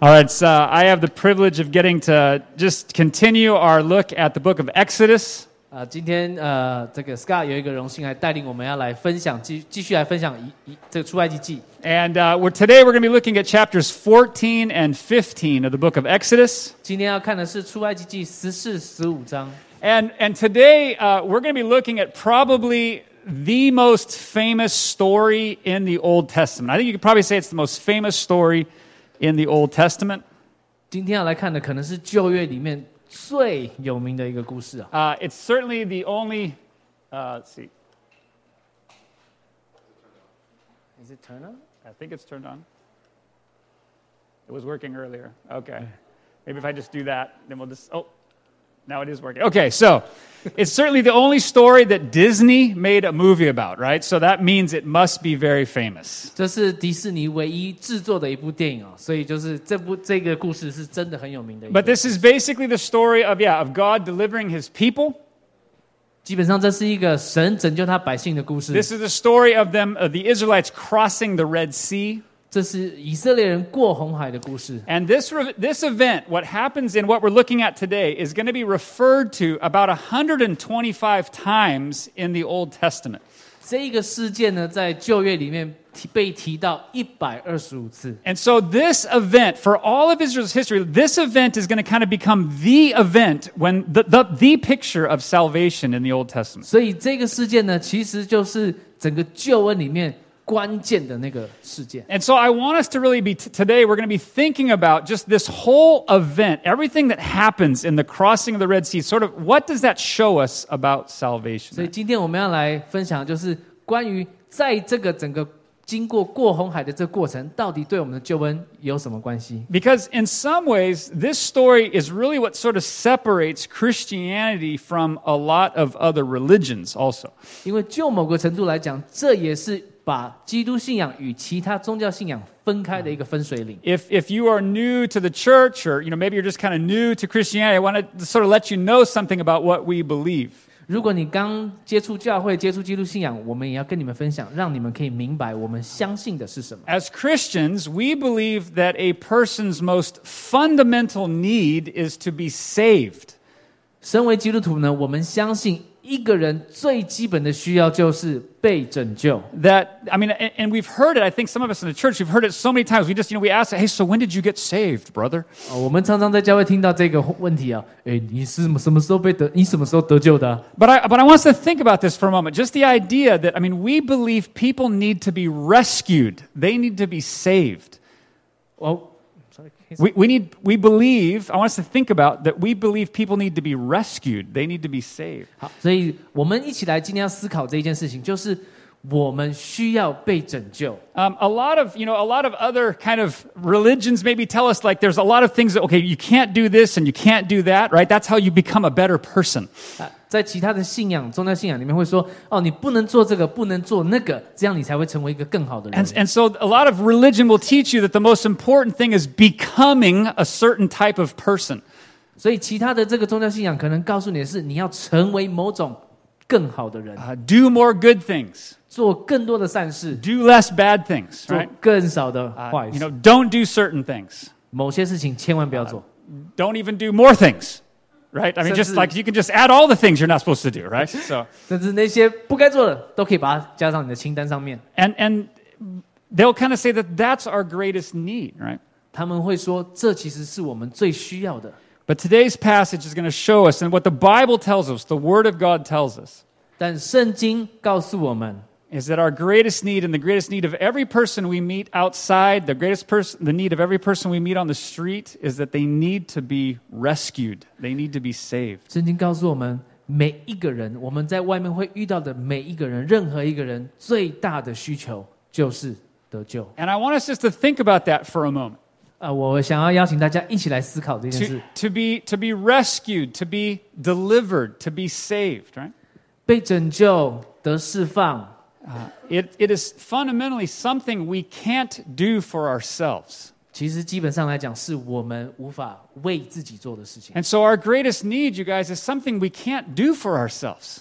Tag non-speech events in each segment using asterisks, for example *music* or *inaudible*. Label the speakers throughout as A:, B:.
A: All right, so I have the privilege of getting to just continue our look at the book of Exodus.
B: 啊、今天呃，这个 Scott 有一个荣幸来带领我们要来分享，继继续来分享一一这个出埃及记。
A: And uh, we're, today we're going to be looking at chapters 14 and 15 of the book of Exodus.
B: 今天要看的是出埃及记十四、十五章。
A: And, and today uh, we're going to be looking at probably the most famous story in the Old Testament. I think you could probably say it's the most famous story in the Old Testament.
B: 今天要来看的可能是旧约里面最有名的一个故事啊。
A: Uh, it's certainly the only, uh, let's see,
B: Is it turn on?
A: I think it's turned on. It was working earlier. Okay. Maybe if I just do that, then we'll just. Oh, now it is working. Okay, so it's certainly the only story that Disney made a movie about, right? So that means it must be very famous.
B: 这是迪士尼唯一制作的一部电影哦，所以就是这部这个故事是真的很有名的一个。
A: But this is basically the story of, yeah, of God delivering his people.
B: 基本上这是一个神拯救他百姓的故事。
A: This is the story of them, of the Israelites crossing the Red Sea.
B: 这是以色列人过红海的故事。
A: And this, re- this event, what happens in what we're looking at today, is going to be referred to about 125 times in the Old Testament.
B: 这一个事件呢，在旧约里面提被提到一百二十五次。
A: And so, this event, for all of Israel's history, this event is going to kind of become the event when the, the, the picture of salvation in the Old Testament.
B: 所以这个事件呢，其实就是整个救恩里面 关键的那个事件。
A: And so, I want us to really be, t- today, we're going to be thinking about just this whole event, everything that happens in the crossing of the Red Sea, sort of what does that show us about
B: 所
A: salvation?
B: 以今天我们要来分享，就是关于在这个整个经过过红海的这个过程，到底对我们的救恩有什么关系？
A: Because in some ways, this story is really what sort of separates Christianity from a lot of other religions, also.
B: 因为就某个程度来讲，这也是 把基督信仰与其他宗教信仰分开的一个分水岭。
A: If, if you are new to the church, or you know, maybe you're just kind of new to Christianity, I want to sort of let you know something about what we believe.
B: 如果你刚接触教会、接触基督信仰，我们也要跟你们分享，让你们可以明白我们相信的是什么。
A: As Christians, we believe that a person's most fundamental need is to be saved.
B: 身为基督徒呢，我们相信 一个人最基本的需要就是被拯救。
A: That I mean, and, and we've heard it. I think some of us in the church we've heard it so many times. We just, you know, we ask, "Hey, so when did you get saved, brother?"
B: 哦，我们常常在教会听到这个问题啊，诶，你是什么时候被得？你什么时候得救的啊、
A: But I, but I want us to think about this for a moment. Just the idea that, I mean, we believe people need to be rescued, they need to be saved.
B: 哦，sorry，
A: We, we, need, we believe, I want us to think about that we believe people need to be rescued, they need to be saved.
B: 好，所以我们一起来今天要思考这一件事情，就是我们需要被拯救。
A: Um, a lot of, you know, a lot of other kind of religions maybe tell us like there's a lot of things that, okay, you can't do this and you can't do that, right? That's how you become a better person.
B: 啊，在其他的信仰、宗教信仰里面会说，哦，你不能做这个，不能做那个，这样你才会成为一个更好的人
A: And,。and so a lot of religion will teach you that the most important thing is becoming a certain type of person.
B: 所以其他的这个宗教信仰可能告诉你的是，你要成为某种更好的人，
A: Uh, do more good things,
B: 做更多的善事，
A: do less bad things,
B: 做
A: right?
B: 更少的
A: Uh,
B: 坏
A: you
B: 事。
A: know, don't do certain things.
B: 某些事情千万不要做。
A: Don't even do more things, right? I mean, just
B: 甚至-
A: like you can just add all the things you're not supposed to do, right? So, *laughs*
B: 甚至那些不该做的，都可以把它加上你的清单上面。
A: and and they'll kind of say that that's our greatest need, right?
B: 他们会说，这其实是我们最需要的。
A: But today's passage is going to show us, and what the Bible tells us, the Word of God tells us,
B: 但圣经告诉我们，
A: is that our greatest need and the greatest need of every person we meet outside, the greatest person, the need of every person we meet on the street, is that they need to be rescued. They need to be saved.
B: 圣经告诉我们，每一个人，我们在外面会遇到的每一个人，任何一个人最大的需求就是得救。
A: And I want us just to think about that for a moment.
B: 啊、我想要邀请大家一起来思考这件
A: To,
B: 事：
A: to, be, to be rescued, to be delivered, to be saved, right?
B: 被拯救、得释放，
A: Uh, it, it is fundamentally something we can't do for ourselves.
B: 其实基本上来讲，是我们无法为自己做的事情。
A: And so, our greatest need, you guys, is something we can't do for ourselves.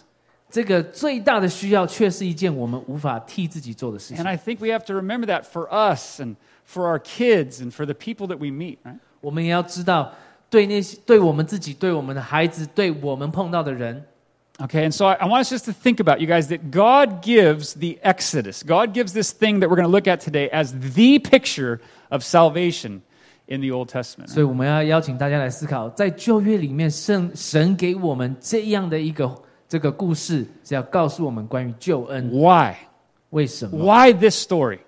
B: 这个最大的需要却是一件我们无法替自己做的事
A: And
B: 情。
A: I think we have to remember that for us and for our kids and for the people that we meet, right?
B: 我们也要知道，对那些对我们自己、对我们的孩子、对我们碰到的人，
A: Okay, and so I, I want us just to think about, you guys, that God gives the Exodus. God gives this thing that we're going to look at today as the picture of salvation in the Old Testament.
B: 所以我们要邀请大家来思考，在旧约里面，圣神给我们这样的一个这个故事，是要告诉我们关于救恩。
A: Why?
B: 为什么？
A: Why this story?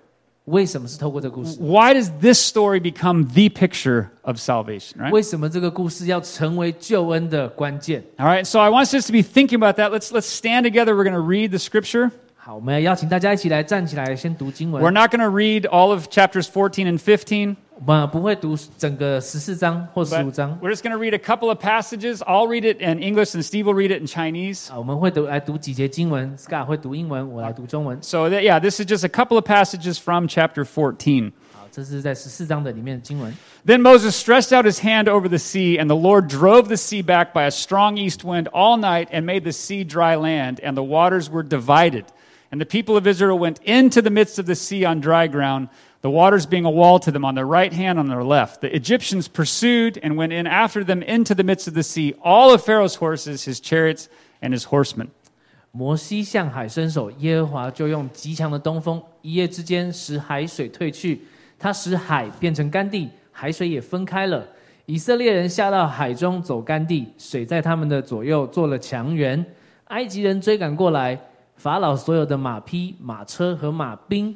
B: 为什么是透过这个故事？
A: Why does this story become the picture of salvation, right?
B: 为什么这个故事要成为救恩的关键？
A: All right, so I want us just to be thinking about that. Let's, let's stand together. We're going to read the scripture.
B: 好，我们要邀请大家一起来站起来，先读经
A: We're
B: 文。
A: not going to read all of chapters 14 and 15,
B: 我们不会读整个十四章或十五
A: but
B: 章
A: we're just going to read a couple of passages. I'll read it in English, and Steve will read it in Chinese.
B: 啊，我们会读来读几节经文，Scott 会读英文，我来读中文。
A: So, that, yeah, this is just a couple of passages from chapter 14.
B: 好，这是在十四章的里面的经文。
A: Then Moses stretched out his hand over the sea, and the Lord drove the sea back by a strong east wind all night and made the sea dry land, and the waters were divided. And the people of Israel went into the midst of the sea on dry ground, The waters being a wall to them on their right hand on their left. The Egyptians pursued and went in after them into the midst of the sea, all of Pharaoh's horses, his chariots, and his horsemen.
B: 摩西向海伸手，耶和华就用极强的东风，一夜之间使海水退去，他使海变成干地，海水也分开了。以色列人下到海中走干地，水在他们的左右做了墙垣。埃及人追赶过来，法老所有的马匹、马车和马兵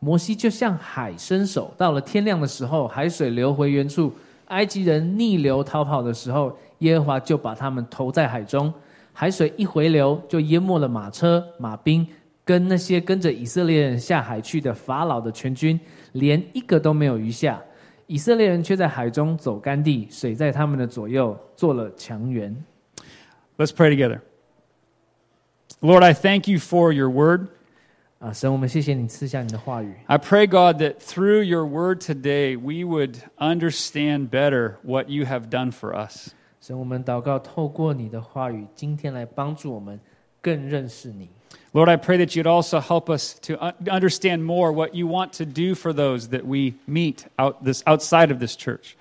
B: 摩西就向海伸手，到了天亮的时候，海水流回原处。埃及人逆流逃跑的时候，耶和华就把他们投在海中。海水一回流，就淹没了马车、马兵，跟那些跟着以色列人下海去的法老的全军，连一个都没有余下。以色列人却在海中走干地，水在他们的左右做了墙垣。
A: Let's pray together. Lord, I thank you for your word.
B: 啊，神，我们谢谢你赐下你的话语。
A: I pray, God, that through your word today, we would understand better what you have done for us.
B: 神，我们祷告，透过你的话语，今天来帮助我们更认识你。
A: Lord, I pray that you'd also help us to un- understand more what you want to do for those that we meet out this, outside of this church.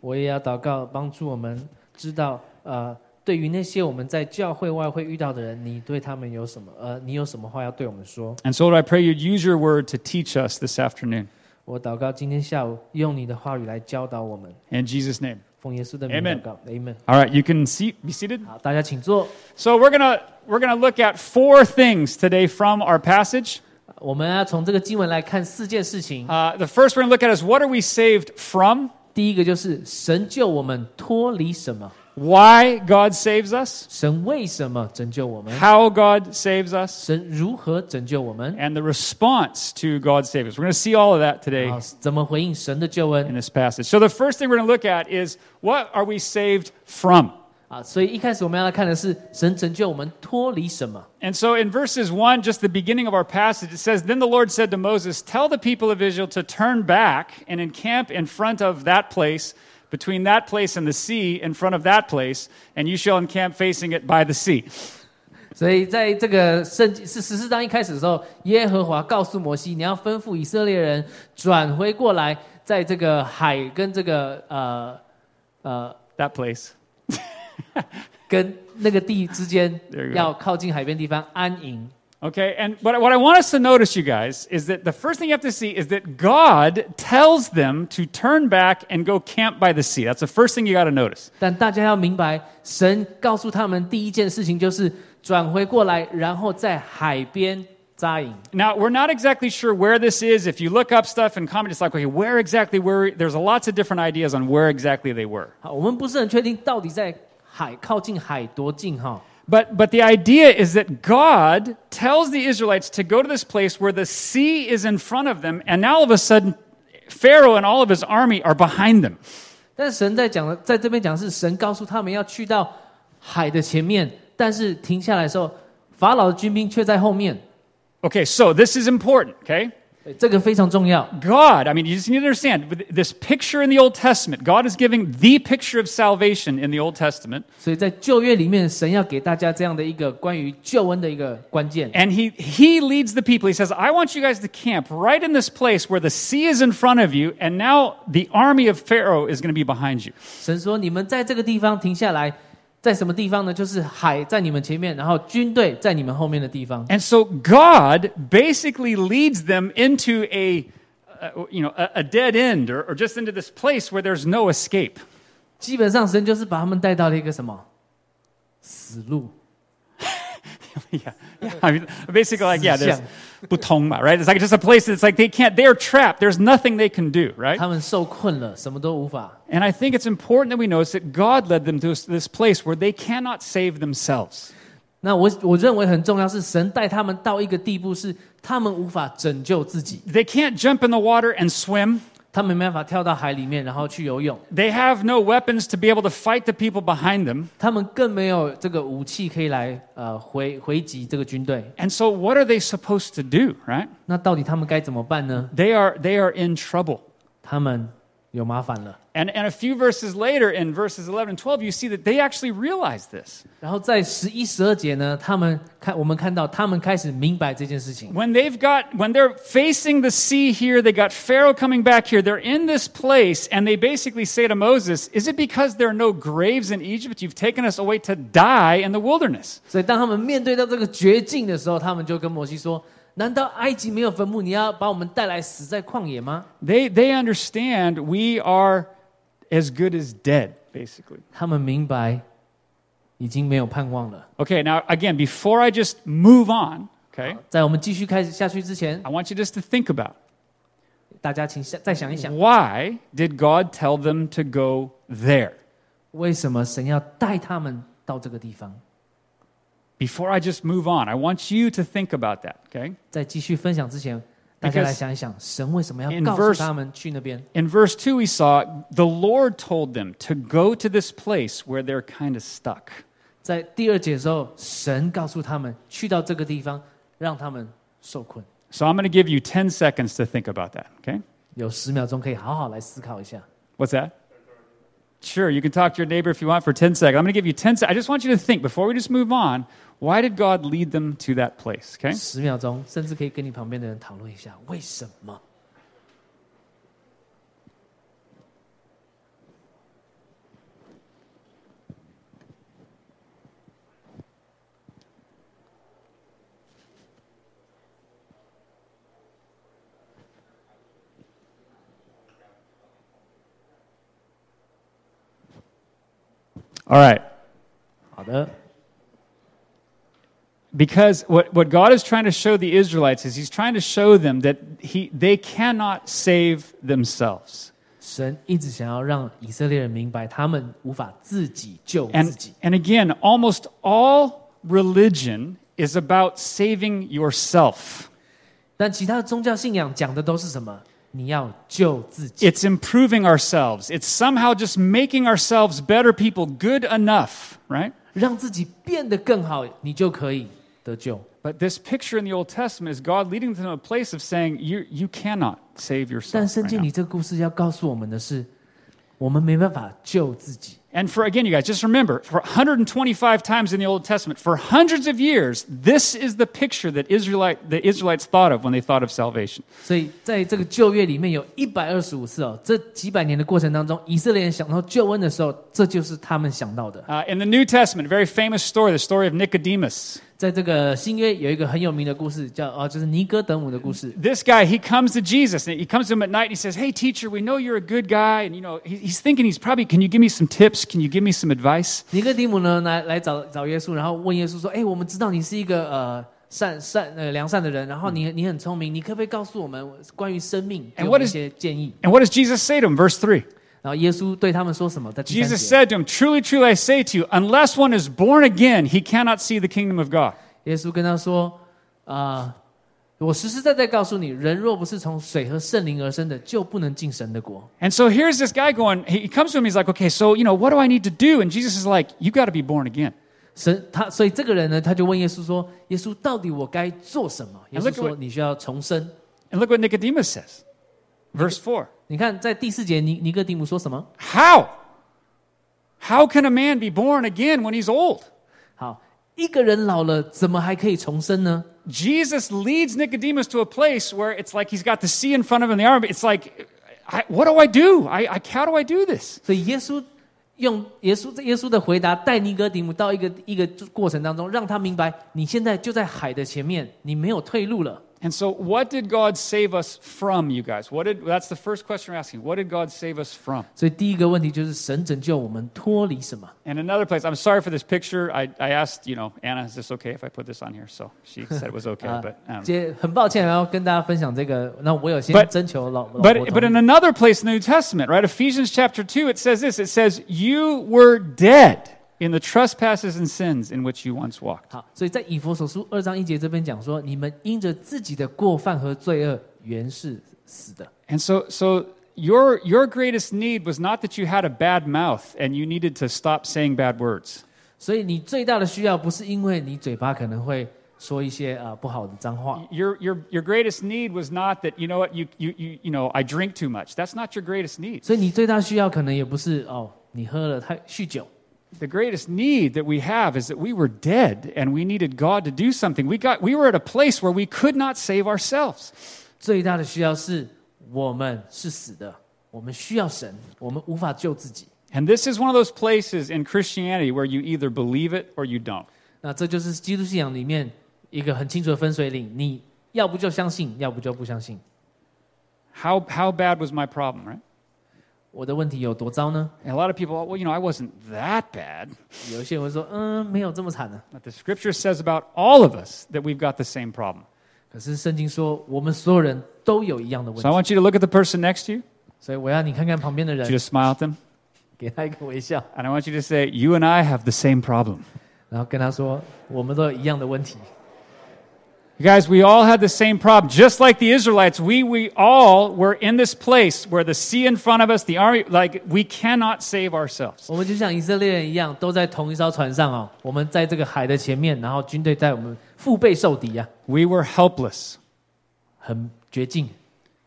B: 我也要祷告，帮助我们知道，呃， 对于那些我们在教会外会遇到的人，你对他们有什么？呃，你有什么话要对我们说？
A: And so, Lord, I pray you'd use your word to teach us this afternoon.
B: 我祷告，今天下午用你的话语来教导我们，
A: In Jesus' name.
B: 奉耶稣的名
A: Amen
B: 祷告，Amen。
A: All right, you can see, be seated.
B: 好，大家请坐。
A: So, we're going to we're going to look at four things today from our passage.
B: 我们要从这个经文来看四件事情。
A: Uh, the first we're going to look at is what are we saved from?
B: 第一个就是神救我们脱离什么？
A: Why God saves us?
B: 神为什么拯救我们？
A: How God saves us?
B: 神如何拯救我们？
A: and the response to God's saving us. We're going to see all of that today
B: 好，怎么回应神的救恩
A: in？this passage. So, the first thing we're going to look at is what are we saved from?
B: 啊，所以一开始我们要来看的是神拯救我们脱离什么？
A: And so, in verses 1, just the beginning of our passage, it says, Then the Lord said to Moses, Tell the people of Israel to turn back and encamp in front of that place, between that place and the sea, in front of that place, and you shall encamp facing it by the sea.
B: 所以在这个圣经是十四章一开始的时候，耶和华告诉摩西，你要吩咐以色列人转回过来，在这个海跟这个呃呃
A: That place. *laughs*
B: 跟那个地之间
A: There you，go
B: 要靠近海边地方安营。
A: Okay, and but what I want us to notice, you guys, is that the first thing you have to see is that God tells them to turn back and go camp by the sea. That's the first thing you got to notice.
B: 但大家要明白，神告诉他们第一件事情就是转回过来，然后在海边扎营。
A: Now, we're not exactly sure where this is. If you look up stuff and comment, it's like, okay, where exactly were There's lots of different ideas on where exactly they were.
B: 好，我们不是很确定到底在海靠近海多近哈。
A: But, but the idea is that God tells the Israelites to go to this place where the sea is in front of them, and now all of a sudden, Pharaoh and all of his army are behind them.
B: 但神在讲的，在这边讲的是神告诉他们要去到海的前面，但是停下来的时候，法老的军兵却在后面。
A: Okay, so this is important, okay?
B: 对这个非常重要。
A: God, I mean, you just need to understand with this picture in the Old Testament, God is giving the picture of salvation in the Old Testament.
B: 所以在旧约里面，神要给大家这样的一个关于救恩的一个关键。
A: And he, he leads the people. He says, I want you guys to camp right in this place where the sea is in front of you, and now the army of Pharaoh is going to be behind you.
B: 神说：“你们在这个地方停下来， 在什么地方呢？就是海在你们前面，然后军队在你们后面的地方。
A: And so God basically leads them into a, uh, you know, a, a dead end or, or just into this place where there's no escape.
B: 基本上，神就是把他们带到了一个什么死路。
A: yeah, *laughs* yeah. I mean, basically, like, yeah, there's
B: 死 *laughs*
A: butongma, right? It's like just a place that's like they can't, they're trapped. There's nothing they can do, right?
B: 他们受困了，什么都无法。
A: And I think it's important that we notice that God led them to this- this place where they cannot save themselves.
B: 那我我认为很重要是神带他们到一个地步，是他们无法拯救自己，
A: They can't jump in the water and swim.
B: 他们没办法跳到海里面然后去游泳
A: ，They have no weapons to be able to fight the people behind them.
B: 他们更没有这个武器可以来呃回回击这个军队。
A: And so, what are they supposed to do, right?
B: 那到底他们该怎么办呢
A: ？They are, they are in trouble.
B: 他们 有麻烦了。
A: And, and a few verses later, in verses 11 and 12, you see that they actually realize this.
B: 然后在十一、十二节呢，他们看我们看到他们开始明白这件事情。
A: When they've got, when they're facing the sea here, they got Pharaoh coming back here, they're in this place, and they basically say to Moses, Is it because there are no graves in Egypt? You've taken us away to die in the wilderness.
B: 所以当他们面对到这个绝境的时候，他们就跟摩西说：“ 难道埃及没有坟墓？你要把我们带来死在旷野吗
A: They, they understand we are as good as dead, basically.？”
B: 他们明白已经没有盼望了。
A: Okay, now again, before I just move on, okay,
B: 在我们继续开始下去之前，
A: I want you just to think about
B: 大家请想再想一想，
A: why did God tell them to go there?
B: 为什么神要带他们到这个地方？
A: Before I just move on, I want you to think about that, okay?
B: 在继续分享之前，大家来
A: Because
B: 想一想，神为什么要
A: in
B: 告诉
A: verse-
B: 他们去那边？
A: In verse 2, we saw the Lord told them to go to this place where they're kind of stuck.
B: 在第二节的时候，神告诉他们去到这个地方，让他们受困。
A: So I'm going to give you 10 seconds to think about that, okay?
B: 有十秒钟可以好好来思考一下。
A: What's that? Sure, you can talk to your neighbor if you want for 10 seconds. I'm going to give you 10 seconds. I just want you to think, before we just move on, why did God lead them to that place, okay?
B: 十秒钟，甚至可以跟你旁边的人讨论一下为什么。
A: All right.
B: 好的，
A: Because what, what God is trying to show the Israelites is He's trying to show them that he, they cannot save themselves.
B: 神一直想要让以色列人明白，他们无法自己救自
A: And,
B: 己。
A: and again, almost all religion is about saving yourself.
B: 但其他的宗教信仰讲的都是什么？ 你要救自己，
A: It's improving ourselves. It's somehow just making ourselves better people, good enough, right?
B: 让自己变得更好，你就可以得救。
A: But this picture in the Old Testament is God leading them to a place of saying, you, you cannot save
B: 但
A: yourself.
B: 圣
A: right
B: 经
A: now."
B: 里这个故事要告诉我们的是，我们没办法救自己。
A: And for again, you guys, just remember, for 125 times in the Old Testament, for hundreds of years, this is the picture that Israelite, the Israelites thought of when they thought of salvation.
B: 所以在这个旧约里面有一百二十五次哦，这几百年的过程当中，以色列人想到救恩的时候，这就是他们想到的。
A: Uh, in the New Testament, a very famous story, the story of Nicodemus.
B: 在这个新约有一个很有名的故事，叫哦，就是尼哥德姆的故事。
A: This guy, he comes to Jesus, and he comes to him at night, and he says, "Hey, teacher, we know you're a good guy, and you know he, he's thinking he's probably. Can you give me some tips? Can you give me some advice?"
B: 尼哥底姆呢来来找找耶稣，然后问耶稣说：“哎，我们知道你是一个呃善善呃良善的人，然后你你很聪明，你可不可以告诉我们关于生命，给
A: And
B: 我
A: what
B: 们一
A: is-
B: 些建议
A: And what does Jesus say to him? Verse three.
B: 啊？” 然后耶稣对他们说什么？在第三
A: Jesus
B: 节，
A: said to him, Truly, truly, I say to you, unless one is born again, he cannot see the kingdom of God.
B: 耶稣跟他说：“啊、我实实在在告诉你，人若不是从水和圣灵而生的，就不能进神的国。
A: And so here's this guy going, he comes to him, he's like, Okay, so, you know, what do I need to do? And Jesus is like, You got to be born again.
B: 神他，所以这个人呢，他就问耶稣说：‘耶稣，到底我该做什么？’耶稣
A: look at
B: 说：‘
A: what-
B: 你需要重生。
A: And look what Nicodemus says. Verse 4. ’
B: 你看，在第四节，尼尼哥底母说什么
A: ？How? How can a man be born again when he's old?
B: 好，一个人老了，怎么还可以重生呢
A: ？Jesus leads Nicodemus to a place where it's like he's got the sea in front of him, the arm. It's like, I, what do I do? I, I, how do I do this?
B: 所以耶稣用耶稣耶稣的回答带尼哥底母到一个一个过程当中，让他明白，你现在就在海的前面，你没有退路了。
A: And so, what did God save us from, you guys? What did, that's the first question we're asking. What did God save us from?
B: 所以第一个问题就是神拯救我们脱离什么？
A: And another place, I'm sorry for this picture. I, I asked, you know, Anna, is this okay if I put this on here? So she said it was *laughs* okay.
B: 啊
A: but, um,
B: 姐，很抱歉，然后跟大家分享这个。那我有先
A: But-
B: 征求老老婆
A: but, but
B: 同
A: in
B: 意
A: another place in the New Testament, right? Ephesians chapter 2, it says this it says, You were dead in the trespasses and sins in which you once walked.
B: 好，所以在以佛所书二章一节这边讲说，你们因着自己的过犯和罪恶，原是死的。
A: And so, so your, your greatest need was not that you had a bad mouth and you needed to stop saying bad words.
B: 所以你最大的需要不是因为你嘴巴可能会说一些啊、不好的脏话，
A: Your, your, your greatest need was not that, you know what, you, you, you, you know, I drink too much. That's not your greatest need.
B: 所以你最大需要可能也不是哦，你喝了太酗酒。
A: The greatest need that we have is that we were dead and we needed God to do something. We, got, we were at a place where we could not save ourselves.
B: 最大的需要是我们是死的，我们需要神，我们无法救自己。
A: And this is one of those places in Christianity where you either believe it or you don't.
B: 那这就是基督信仰里面一个很清楚的分水岭，你要不就相信，要不就不相信。
A: How, how bad was my problem, right?
B: 我的问题有多糟呢？
A: And a lot of people, well, you know, I wasn't that bad.
B: 有一些人会说，嗯，没有这么惨呢、
A: But the scripture says about all of us that we've got the same problem.
B: 可是圣经说，我们所有人都有一样的问
A: So I
B: 题，
A: want you to look at the person next to you,
B: 所以我要你看看旁边的
A: I want
B: 人
A: you，to smile at them,
B: 给*laughs* 他一个微笑，
A: and I want you to say, You and I have the same problem.
B: 然后跟他说，我们都有一样的问题。
A: You guys, we all had the same problem. Just like the Israelites, we, we all were in this place where the sea in front of us, the army, like, we cannot save ourselves.
B: 我们就像以色列人一样，都在同一艘船上哦。我们在这个海的前面，然后军队在我们腹背受敌啊，
A: We were helpless,
B: 很绝境。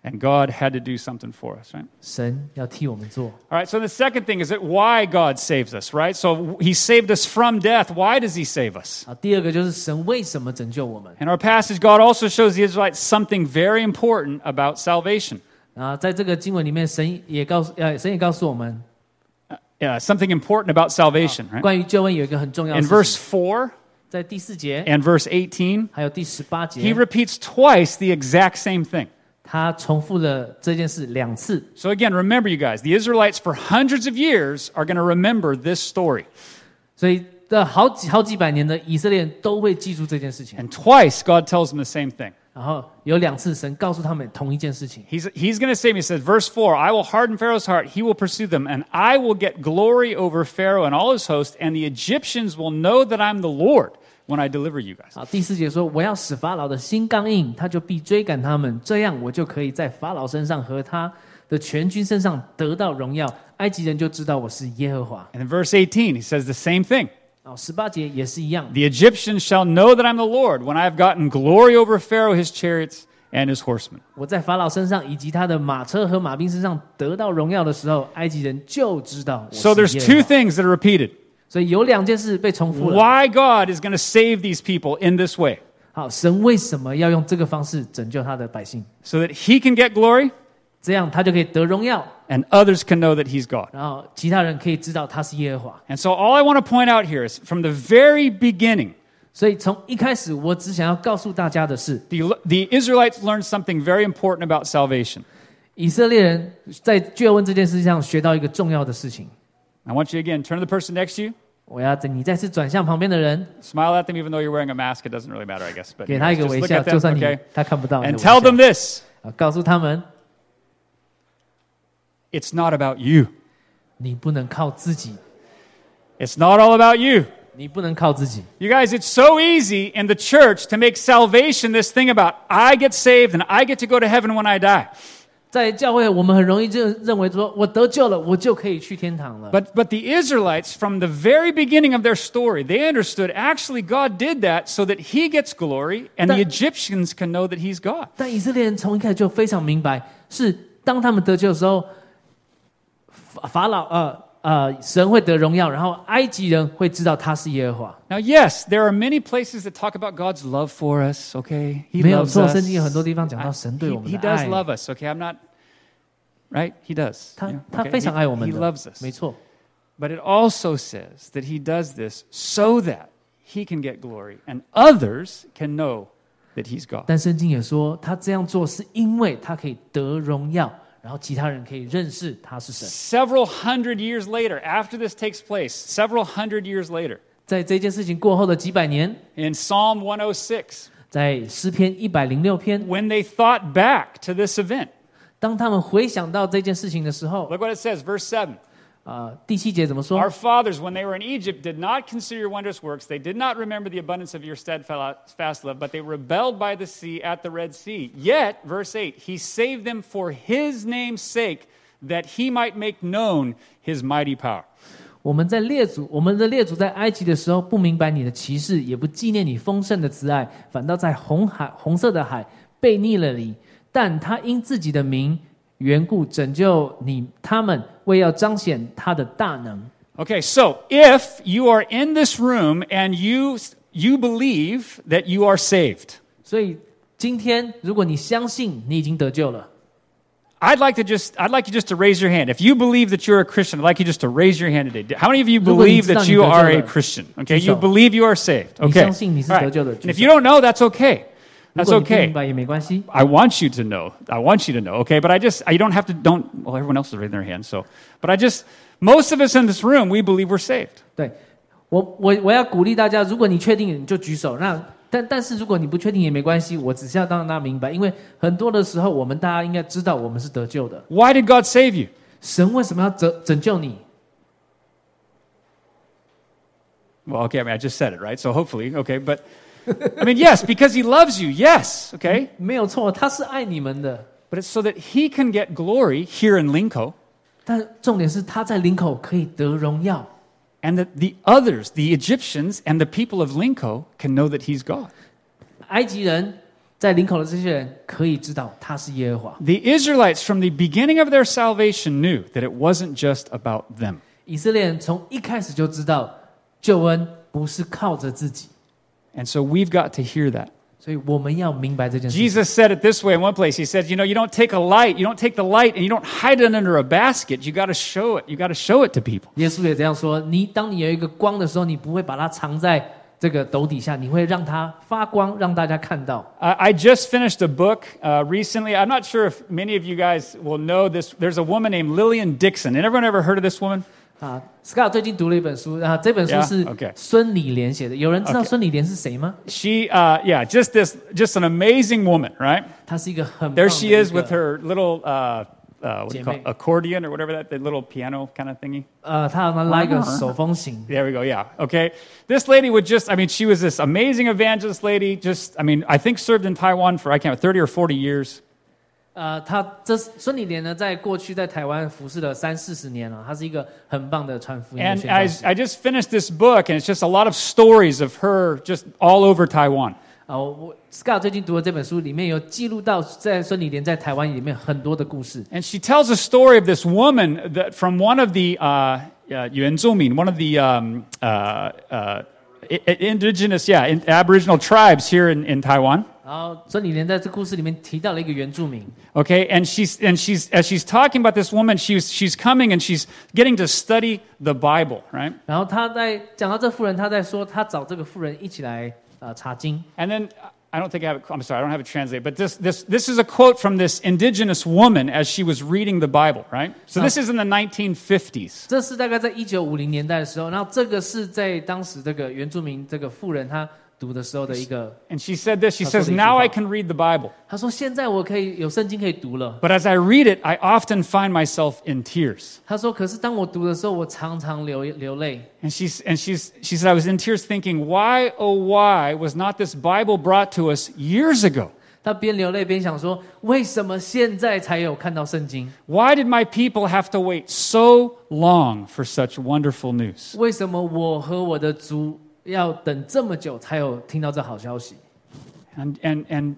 A: and God had to do something for us, right?
B: 神要替我们做。
A: All right, so the second thing is that why God saves us, right? So He saved us from death. Why does He save us?
B: 啊，第二个就是神为什么拯救我们
A: In our passage, God also shows the Israelites something very important about salvation.
B: 啊？在这个经文里面，神也告诉呃，神也告诉我们，
A: Yeah, something important about salvation, right?
B: 关于救恩有一个很重要的
A: In
B: 事
A: verse
B: 情，
A: 4
B: 在第四节
A: and verse 18,
B: 还有第十八
A: he
B: 节，
A: repeats twice the exact same thing.
B: 他重复了这件事两次。
A: So again, remember, you guys, the Israelites for hundreds of years are going to remember this story.
B: 所以的好几好几百年的以色列人都会记住这件事情。
A: And twice, God tells them the same thing.
B: 然后有两次神告诉他们同一件事情。
A: He's, he's going to say, he says, verse 4 I will harden Pharaoh's heart, he will pursue them, and I will get glory over Pharaoh and all his host, and the Egyptians will know that I'm the Lord when I deliver you guys.
B: 好，第四节说：“我要使法老的心刚硬，他就必追赶他们，这样我就可以在法老身上和他的全军身上得到荣耀。埃及人就知道我是耶和华。
A: And in verse 18, he says the same thing.
B: ”哦，十八节也是一样。
A: The Egyptians shall know that I'm the Lord when I have gotten glory over Pharaoh, his chariots, and his horsemen.
B: 我在法老身上以及他的马车和马兵身上得到荣耀的时候，埃及人就知道我
A: So there's
B: 是耶
A: two
B: 和华。
A: things that are repeated.
B: 所以有两件事被重复了。
A: Why God is going to save these people in this way.
B: 好，神为什么要用这个方式拯救他的百姓？
A: So that he can get glory
B: 这样他就可以得荣耀，
A: and others can know that he's God.
B: 然后其他人可以知道他是耶和华。
A: And so all I want to point out here is from the very beginning,
B: 所以从一开始，我只想要告诉大家的是，
A: the, the Israelites learned something very important about salvation.
B: 以色列人在救恩这件事上学到一个重要的事情。
A: I want you again, turn to the person next to you,
B: 我要你再次转向旁边的人，
A: smile at them even though you're wearing a mask. It doesn't really matter, I guess. But
B: 给他一个
A: just
B: 微
A: look
B: 笑，
A: at
B: 就
A: them,
B: 算你
A: okay?
B: 他看不到你的
A: And
B: 微
A: tell
B: 笑
A: them this
B: 啊告诉他们，
A: it's not about you.
B: 你不能靠自己，
A: It's not all about you.
B: 你不能靠自己。
A: You guys, it's so easy in the church to make salvation this thing about I get saved and I get to go to heaven when I die.
B: 在教会，我们很容易就认为说，我得救了，我就可以去天堂了。
A: But, but the Israelites, from the very beginning of their story, they understood actually God did that so that He gets glory and the
B: That-
A: Egyptians can know that He's God.
B: 但以色列人从一开始就非常明白，是当他们得救的时候，法法老呃 呃神会得荣耀，然后埃及人会知道他是耶和华。
A: Now, yes, there are many places that talk about God's love for us, okay? He
B: 没有
A: loves
B: 错，
A: us.
B: 圣经有很多地方讲到
A: I-
B: 神对
A: he,
B: 我们
A: he
B: 的
A: does
B: 爱，
A: love us, okay? I'm not, right? He does.
B: 他
A: Yeah,
B: 他
A: okay?
B: 非常
A: He-
B: 爱我们
A: He
B: 的
A: loves us.
B: 没错。
A: But it also says that he does this so that he can get glory and others can know that he's God.
B: 但圣经也说，他这样做是因为他可以得荣耀， 然后其他人可以认识他是神。
A: Several hundred years later, after this takes place, several hundred years later,
B: 在这件事情过后的几百年，
A: in Psalm 106,
B: 在诗篇一百零六篇，
A: when they thought back to this event,
B: 当他们回想到这件事情的时候，
A: look what it says, verse 7.
B: 啊、第七节怎么说
A: Our？fathers, when they were in Egypt, did not consider your wondrous works. They did not remember the abundance of your steadfast love, but they rebelled by the sea at the Red Sea. Yet, verse 8, he saved them for his name's sake, that he might make known his mighty power.
B: 我们在列祖，我们的列祖在埃及的时候，不明白你的歧视，也不纪念你丰盛的慈爱，反倒在红海红色的海背逆了你。但他因自己的名 缘故拯救你，他们为要彰显他的大能。
A: Okay, so if you are in this room and you, you believe that you are saved,
B: 所以今天，如果你相信你已经得救了，
A: I'd like to just I'd like you just to raise your hand. If you believe that you're a Christian, I'd like you just to raise your hand today. How many of you
B: 如果你
A: believe
B: 知道
A: that
B: 你
A: you
B: 得救
A: are a
B: 了，
A: Christian? Okay,
B: 举手。
A: you believe you are saved.
B: 你
A: Okay.
B: 相信你是
A: All right.
B: 得救的，
A: And
B: 举
A: if
B: 手。
A: you don't know, that's okay.
B: 如
A: That's
B: 果你不明
A: okay.
B: 白也没关系。
A: I want you to know. I want you to know. Okay, but I just you don't have to don't. Well, everyone else is raising their hand. So, but I just most of us in this room we believe we're saved.
B: 对我，我我要鼓励大家，如果你确定你就举手。那但但是如果你不确定也没关系，我只是要让大家明白，因为很多的时候我们大家应该知道我们是得救的。
A: Why did God save you?
B: 神为什么要拯拯救你？
A: Well, okay, I mean I just said it right. So hopefully, okay, but I mean, yes, because he loves you. Yes, okay? but it's so that he can get glory here in Linkou.
B: 但重点是他在林口可以得荣耀。
A: And that the others, the Egyptians and the people of Linkou, can know that he's God.
B: 埃及人在林口的这些人可以知道他是耶和华。
A: The Israelites, from the beginning of their salvation, knew that it wasn't just about them. And so we've got to hear that. Jesus said it this way in one place. He said, "You know, you don't take a light, you don't take the light, and you don't hide it under a basket. You got to show it. You got to show it to people."
B: 耶稣也这样说：你当你有一个光的时候，你不会把它藏在这个斗底下，你会让它发光，让大家看到。
A: I I just finished a book uh, recently. I'm not sure if many of you guys will know this. There's a woman named Lillian Dickson. And everyone ever heard of this woman?
B: 啊，Scott 最近读了一本书啊，这本书
A: Yeah,
B: 是
A: okay.
B: 孙李莲写的。有人知道
A: Okay.
B: 孙李莲是谁吗？
A: She, uh, yeah, just this, just an amazing woman, right?
B: 她是一个很棒
A: There
B: 的
A: she
B: 一
A: is
B: 个
A: with her little, uh, uh, what do you call it?
B: 姐妹。
A: accordion or whatever that, the little piano kind of thingy.
B: 呃，她好像拉一个手风琴。
A: There we go. Yeah. Okay. This lady would just, I mean, she was this amazing evangelist lady. Just, I mean, I think served in Taiwan for I can't 30 or 40 years.
B: 呃，她这孙李莲呢，在过去在台湾服侍了三四十年了，她是一个很棒的传福音的
A: And
B: 宣
A: I,
B: 教士。
A: I just finished this book, and it's just a lot of stories of her just all over Taiwan.
B: 啊，我 Scott 最近读的这本书里面有记录到在孙李莲在台湾里面很多的故事。
A: And she tells a story of this woman that from one of the uh, uh, Yuan Zumin, one of the um, uh, uh, i- i- indigenous, yeah, in, Aboriginal tribes here in, in Taiwan.
B: 然后孙李莲在这故事里面提到了一个原住民，
A: Okay, and she's and she's as she's talking about this woman, she's she's coming and she's getting to study the Bible, right?
B: 然后他在讲到这妇人，他在说他找这个妇人一起来呃查经。
A: And then I don't think I have it. I'm sorry, I don't have it translated. But this this this is a quote from this indigenous woman as she was reading the Bible, right? So this is in the 1950s.
B: 这是大概在一九五零年代的时候，然后这个是在当时这个原住民这个妇人她 读的时候的一个，
A: And she said this She
B: 她说
A: says,
B: 了一句
A: Now
B: 话。
A: I can read the Bible.
B: 他说现在我可以有圣经可以读了。
A: But as I read it, I often find myself in tears.
B: 他说可是当我读的时候，我常常流流泪。
A: And, she's, and she's, she said, I was in tears thinking, why, oh, why was not this Bible brought to us years ago?
B: 他边流泪边想说，为什么现在才有看到圣经？
A: Why did my people have to wait so long for such wonderful news?
B: 为什么我和我的族 要等这么久才有听到这好消息。
A: And and and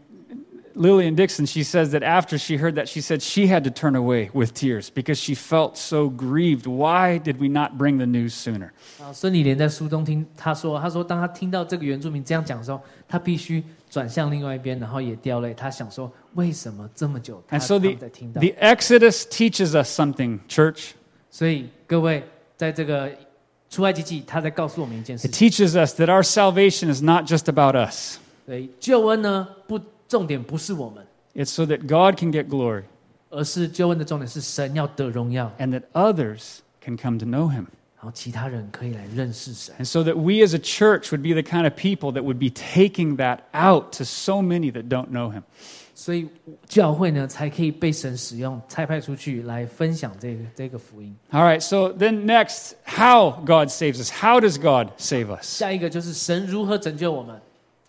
A: Lillian Dickson, she says that after she heard that, she said she had to turn away with tears because she felt so grieved. Why did we not bring the news sooner?
B: 啊，孙李莲在书中听他说，他说当他听到这个原住民这样讲的时候，他必须转向另外一边，然后也掉泪。他想说，为什么这么久他
A: And so
B: 他
A: the
B: 们才听到
A: the Exodus teaches us something, church.
B: 所以各位，在这个 出埃及记，他在告诉我们一件事
A: It
B: 情：
A: teaches us that our salvation is not just about us,
B: 对，救恩呢，不重点不是我们，
A: it's so that God can get glory
B: 而是救恩的重点是神要得荣耀，
A: and that others can come to know Him.
B: 然后其他人可以来认识神。
A: And so that we as a church would be the kind of people that would be taking that out to so many that don't know Him.
B: 所以教会呢，才可以被神使用，差派出去来分享这个这个福音。
A: All right, so then next, how God saves us. How does God save us?
B: 下一个就是神如何拯救我们。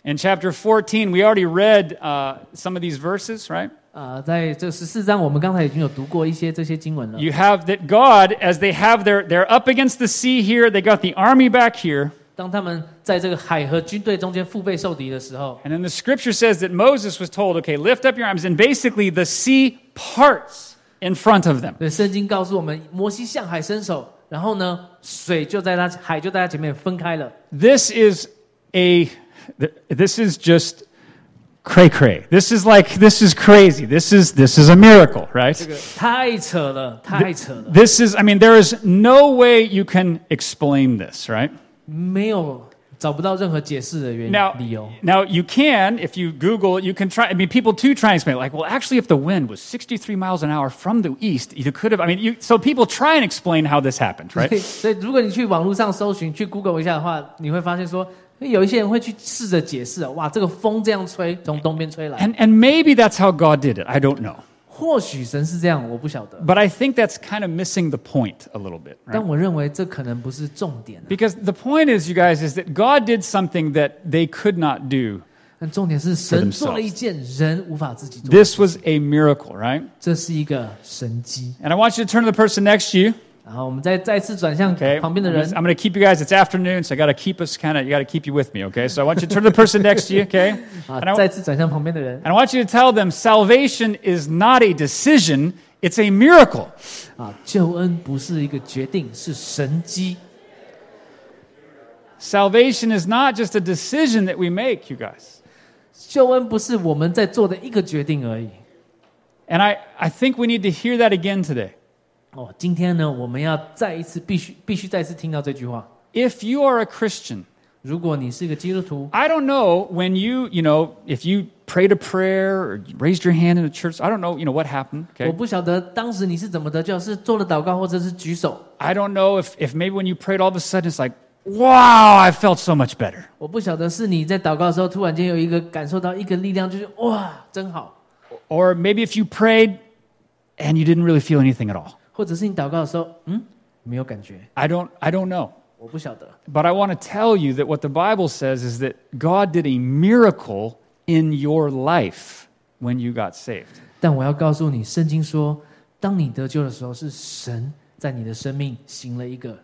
A: In chapter 14, we already read uh, some of these verses, right?
B: 啊、在这十四章，我们刚才已经有读过一些这些经文了。
A: You have that God, as they have their, they're up against the sea here, they got the army back here.
B: 当他们在这个海和军队中间腹背受敌的时候，
A: And then the scripture says that Moses was told, okay, lift up your arms. And basically, the sea parts in front of them.
B: 对，圣经告诉我们，摩西向海伸手，然后呢，水就在他海就在他前面分开了。
A: This is a, this is just cray cray. This is like, this is crazy. This is, this is a miracle, right?
B: 这个太扯了，太扯了，
A: This is, I mean, there is no way you can explain this, right?
B: 没有找不到任何解释的原
A: Now,
B: 理由。
A: now you can, if you Google, you can try. I mean, people too try and explain. Like, well, actually, if the wind was 63 miles an hour from the east, you could have. I mean, you, so people try and explain how this happened,
B: 所以
A: right? *laughs*
B: 所以如果你去网络上搜寻，去 Google 一下的话，你会发现说，有一些人会去试着解释啊，哇，这个风这样吹，从东边吹来，
A: And and maybe that's how God did it. I don't know,
B: 或许神是这样，我不晓得。
A: but I think that's kind of missing the point a little bit, right?
B: 但我认为这可能不是重点、啊，
A: Because the point is, you guys, is that God did something that they could not do.
B: 但重点是神
A: themselves
B: 做了一件人无法自己做的
A: This was a miracle, right?
B: 这是一个神机。
A: And I want you to turn to the person next to you.
B: 然后我们再再次转向
A: Okay,
B: 旁边的
A: I'm
B: 人
A: gonna- I'm going to keep you guys. It's afternoon, so I got to keep us kind of. You got to keep you with me, okay? So I want you to turn to the person next to you, okay? *laughs*
B: 啊
A: And I,
B: 再次转向旁边的人
A: and I want you to tell them salvation is not a decision; it's a miracle.
B: 啊，救恩不是一个决定，是神机。
A: Salvation is not just a decision that we make, you guys.
B: 救恩不是我们在做的一个决定而已。
A: And I, I think we need to hear that again today.
B: 哦，今天呢，我们要再一次必须必须再一次听到这句话。
A: If you are a Christian,
B: 如果你是一个基督徒，
A: I don't know when you, you know, if you prayed a prayer or you raised your hand in a church. I don't know, you know, what happened.
B: 我
A: Okay.
B: 不晓得当时你是怎么得救，是做了祷告或者是举手。
A: I don't know if, if maybe when you prayed, all of a sudden it's like, wow, I felt so much better.
B: 我不晓得是你在祷告的时候突然间有一个感受到一个力量，就是哇，真好。
A: Or maybe if you prayed and you didn't really feel anything at all.
B: 或者是你祷告的时候，嗯，没有感觉，
A: I don't, I don't know.
B: 我不晓得。
A: But I want to tell you that what the Bible says is that God did a miracle in your life when you got saved.
B: 但我要告诉你，圣经说，当你得救的时候，是神在你的生命行了一个神迹。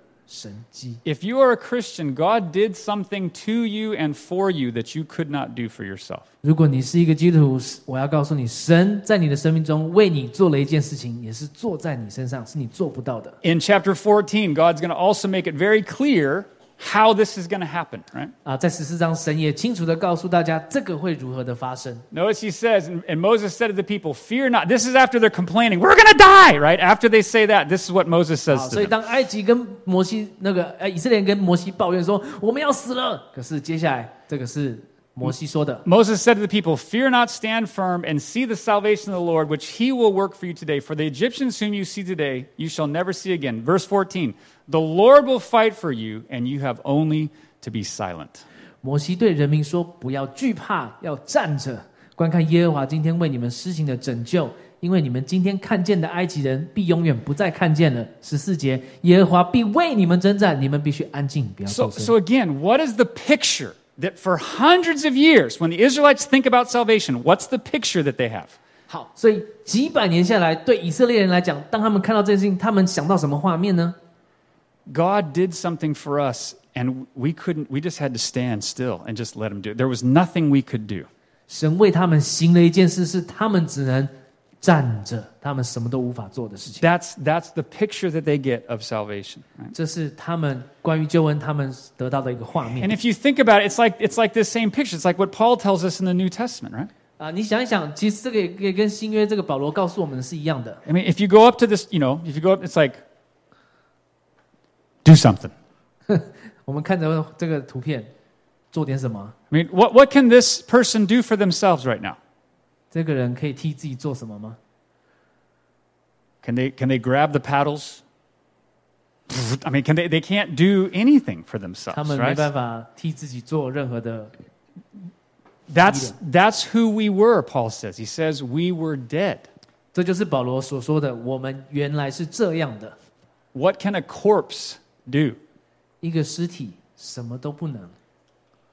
A: If you are a Christian, God did something to you and for you that you could not do for yourself.
B: 如果你是一个基督徒，我要告诉你，神在你的生命中为你做了一件事情，也是做在你身上，是你做不到的。
A: In chapter 14, God's going to also make it very clear how this is going to happen, right?
B: 啊，在十四章，神也清楚的告诉大家，这个会如何的发生。
A: Notice he says, and, and Moses said to the people, Fear not. This is after they're complaining, We're going to die, right? After they say that, this is what Moses
B: 好，
A: says
B: 所以
A: to them.
B: 当埃及跟摩西那个呃以色列人跟摩西抱怨说我们要死了，可是接下来这个是摩西说的，
A: Moses said to the people, Fear not, stand firm, and see the salvation of the Lord, which he will work for you today. For the Egyptians whom you see today, you shall never see again. Verse 14 The Lord will fight for you, and you have only to be silent.
B: 摩西对人民说：“不要惧怕，要站着观看耶和华今天为你们施行的拯救，因为你们今天看见的埃及人，必永远不再看见了。”十四节，耶和华必为你们征战，你们必须安静，不要
A: So,
B: 作声。
A: so again, what is the picture that for hundreds of years, when the Israelites think about salvation, what's the picture that they have?
B: 好，所以几百年下来，对以色列人来讲，当他们看到这件事情，他们想到什么画面呢？
A: God did something for us, and we couldn't, we just had to stand still and just let Him do it. There was nothing we could do.
B: 神为他们行了一件事，是他们只能 站着，他们什么都无法做的事情。
A: That's, that's the picture that they get of salvation. Right?
B: 这是他们关于救恩他们得到的一个画
A: And
B: 面
A: if you think about it, it's like, it's like this same picture. It's like what Paul tells us in the New Testament, right?
B: 啊！你想一想，其实这个也也跟新约这个保罗告诉我们的是一样的。
A: I mean, if you go up to this, you know, if you go up, it's like, do something. *laughs*
B: 我们看着这个图片，做点什么？
A: I mean, what, what can this person do for themselves right now?
B: 这个人可以替自己做什么吗？
A: Can they, can they grab the paddles? *laughs* I mean, can they, they can't do anything for
B: 他
A: themselves,
B: 们没
A: right?
B: 办法替自己做任何的。
A: That's, that's who we were, Paul says. He says we were dead.
B: 这就是保罗所说的，我们原来是这样的。
A: What can a corpse do?
B: 一个尸体什么都不能。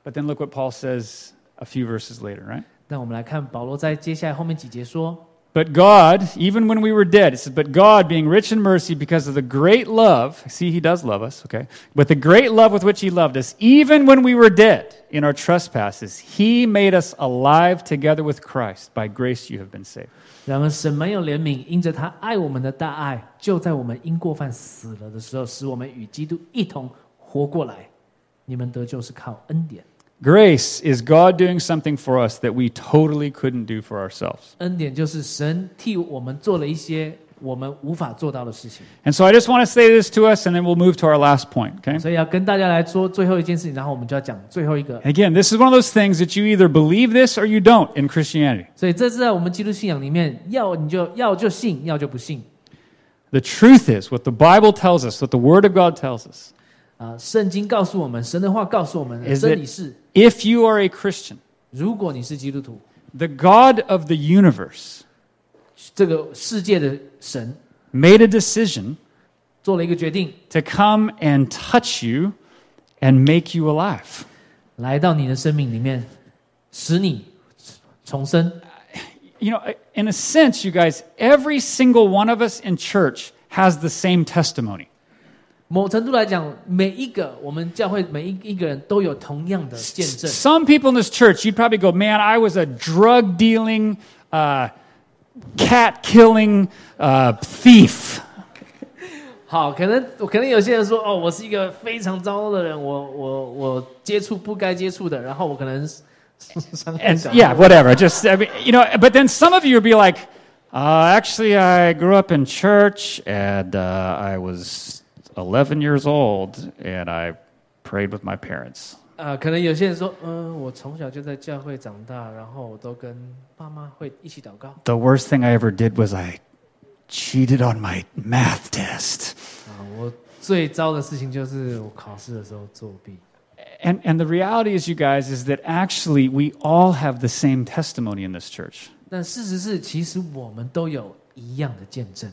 A: But then look what Paul says a few verses later, right?
B: 那我们来看保罗在接下来后面几节说，
A: But God, even when we were dead, it says, but God, being rich in mercy because of the great love, see, He does love us, okay? But the great love with which He loved us, even when we were dead in our trespasses, He made us alive together with Christ. By grace you have been saved.
B: 然而神没有怜悯，因着他爱我们的大爱，就在我们因过犯死了的时候，使我们与基督一同活过来。你们得救是靠恩典，
A: Grace is God doing something for us that we totally couldn't do for ourselves.
B: 恩典就是神替我们做了一些我们无法做到的事情。
A: And so I just want to say this to us, and then we'll move to our last point, okay?
B: 所以要跟大家来说最后一件事情，然后我们就要讲最后一个。
A: Again, this is one of those things that you either believe this or you don't in Christianity.
B: 所以这是在我们基督信仰里面，要你就要就信，要就不信。
A: The truth is, what the Bible tells us, what the Word of God tells us,
B: 啊，圣经告诉我们，神的话告诉我们，
A: Is
B: 真理是，
A: if you are a Christian,
B: 如果你是基督徒，
A: the God of the universe
B: 这个世界的神
A: made a decision
B: 做了一个决定，
A: to come and touch you and make you alive.
B: 来到你的生命里面，使你重生。
A: You know, in a sense, you guys, every single one of us in church has the same testimony.
B: 某程度来讲，每一个我们教会每一一个人都有同样的见证。
A: Some people in this church, you'd probably go, man, I was a drug dealing, uh, cat killing uh, thief. *laughs*
B: 好，可能可能有些人说，哦，我是一个非常糟的人，我我我接触不该接触的，然后我可能*laughs* 伤害
A: And
B: 小孩
A: yeah, whatever. Just, I mean, you know, but then some of you would be like, uh, actually, I grew up in church and uh, I was 11 years old and I prayed with my parents.
B: 呃，可能有些人说，嗯、我从小就在教会长大，然后我都跟爸妈会一起祷告。
A: The worst thing I ever did was I cheated on my math test.
B: 啊，我最糟的事情就是我考试的时候作弊。
A: And, and the reality is, you guys, is that actually we all have the same testimony in this church.
B: 但事实是，其实我们都有一样的见证。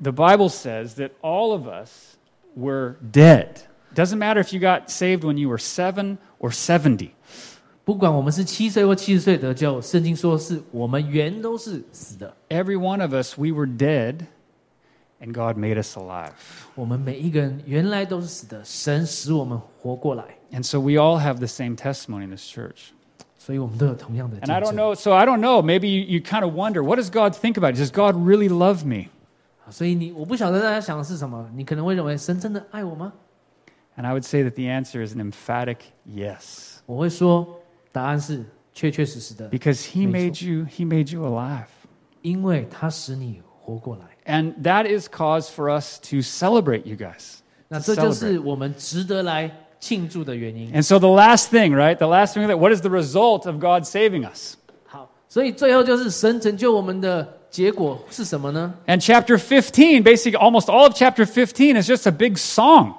A: The Bible says that all of us were dead. Doesn't matter if you got saved when you were seven or 70.
B: 不管我们是七岁或七十岁得救，圣经说是我们原都是死的，
A: Every one of us, we were dead, and God made us alive.
B: 我们每一个人原来都是死的，神使我们活过来，
A: And so we all have the same testimony in this church.
B: 所以我们都有同样的
A: And I
B: 见
A: don't
B: 证。
A: know, so I don't know. Maybe you, you kind of wonder, what does God think about it? Does God really love me?
B: 所以你我不晓得大家想的是什么，你可能会认为神真的爱我吗？
A: And I would say that the answer is an emphatic yes.
B: 我会说答案是确确实实的，
A: Because He
B: 没
A: made you, He made you alive.
B: 因为他使你活过来。
A: And that is cause for us to celebrate you guys.
B: 那
A: To
B: 这就
A: celebrate.
B: 是我们值得来庆祝的原因。
A: And so the last thing, right? The last thing that what is the result of God saving us?
B: 好，所以最后就是神拯救我们的结果是什么呢？
A: And chapter 15, basically almost all of chapter 15 is just a big song.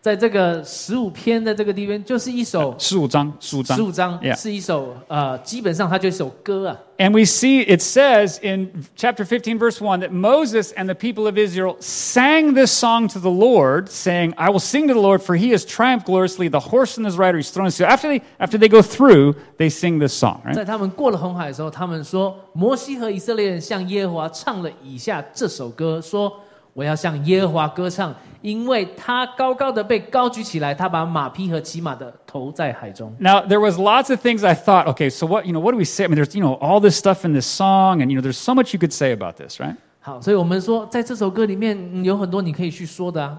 B: 好， 在这个十五篇的这个地方，就是一首
A: 十五章，十五章
B: 十五章
A: Yeah.
B: 是一首呃，基本上它就是一首歌啊。
A: And we see it says in chapter 15, verse 1, that Moses and the people of Israel sang this song to the Lord, saying, I will sing to the Lord, for he has triumphed gloriously. The horse and his rider he's thrown. So after they, after they go through, they sing this song, right?
B: 在他们过了红海的时候，他们说，摩西和以色列人向耶和华唱了以下这首歌，说：“ 我要向耶和华歌唱，因为他高高的被高举起来，他把马匹和骑马的投在海中。
A: Now, there was lots of things I thought, okay, so what, you know, what do we say? I mean, there's, you know, all this stuff in this song, and, you know, there's so much you could say about this, right?
B: ”好，所以我们说，在这首歌里面、嗯有很多你可以去说的啊。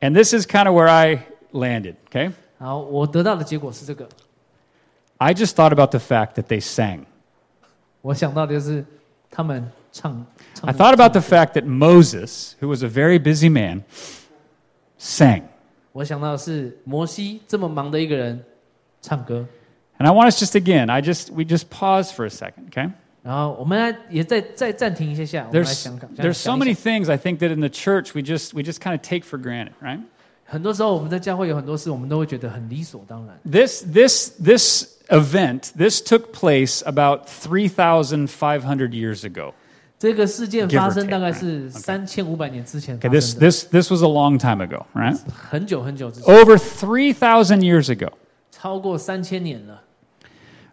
A: And this is kind of where I landed, okay?
B: 好，我得到的结果是这个，
A: I just thought about the fact that they sang.
B: 我想到的就是他们唱。 唱
A: I thought about the fact that Moses, who was a very busy man, sang.
B: 我想到的是摩西这么忙的一个人唱歌，
A: And I want us just again, I just we just pause for a second, okay?
B: 然后我们来也再再暂停一下下，我们来
A: There's
B: 想想
A: there's so
B: 想一
A: many
B: 想
A: things I think that in the church we just we just kind of take for granted, right?
B: 很多时候我们在教会有很多事，我们都会觉得很理所当然。
A: This this this event, this took place about 3,500 years ago.
B: 这个事件
A: Give or
B: 发生
A: take,
B: 大概
A: right?
B: 是三千五百年之前
A: Okay,
B: 发
A: this
B: 生的，
A: this this was a long time ago, right?
B: 很久很久之前，
A: Over 3,000 years ago.
B: 超过三千年了。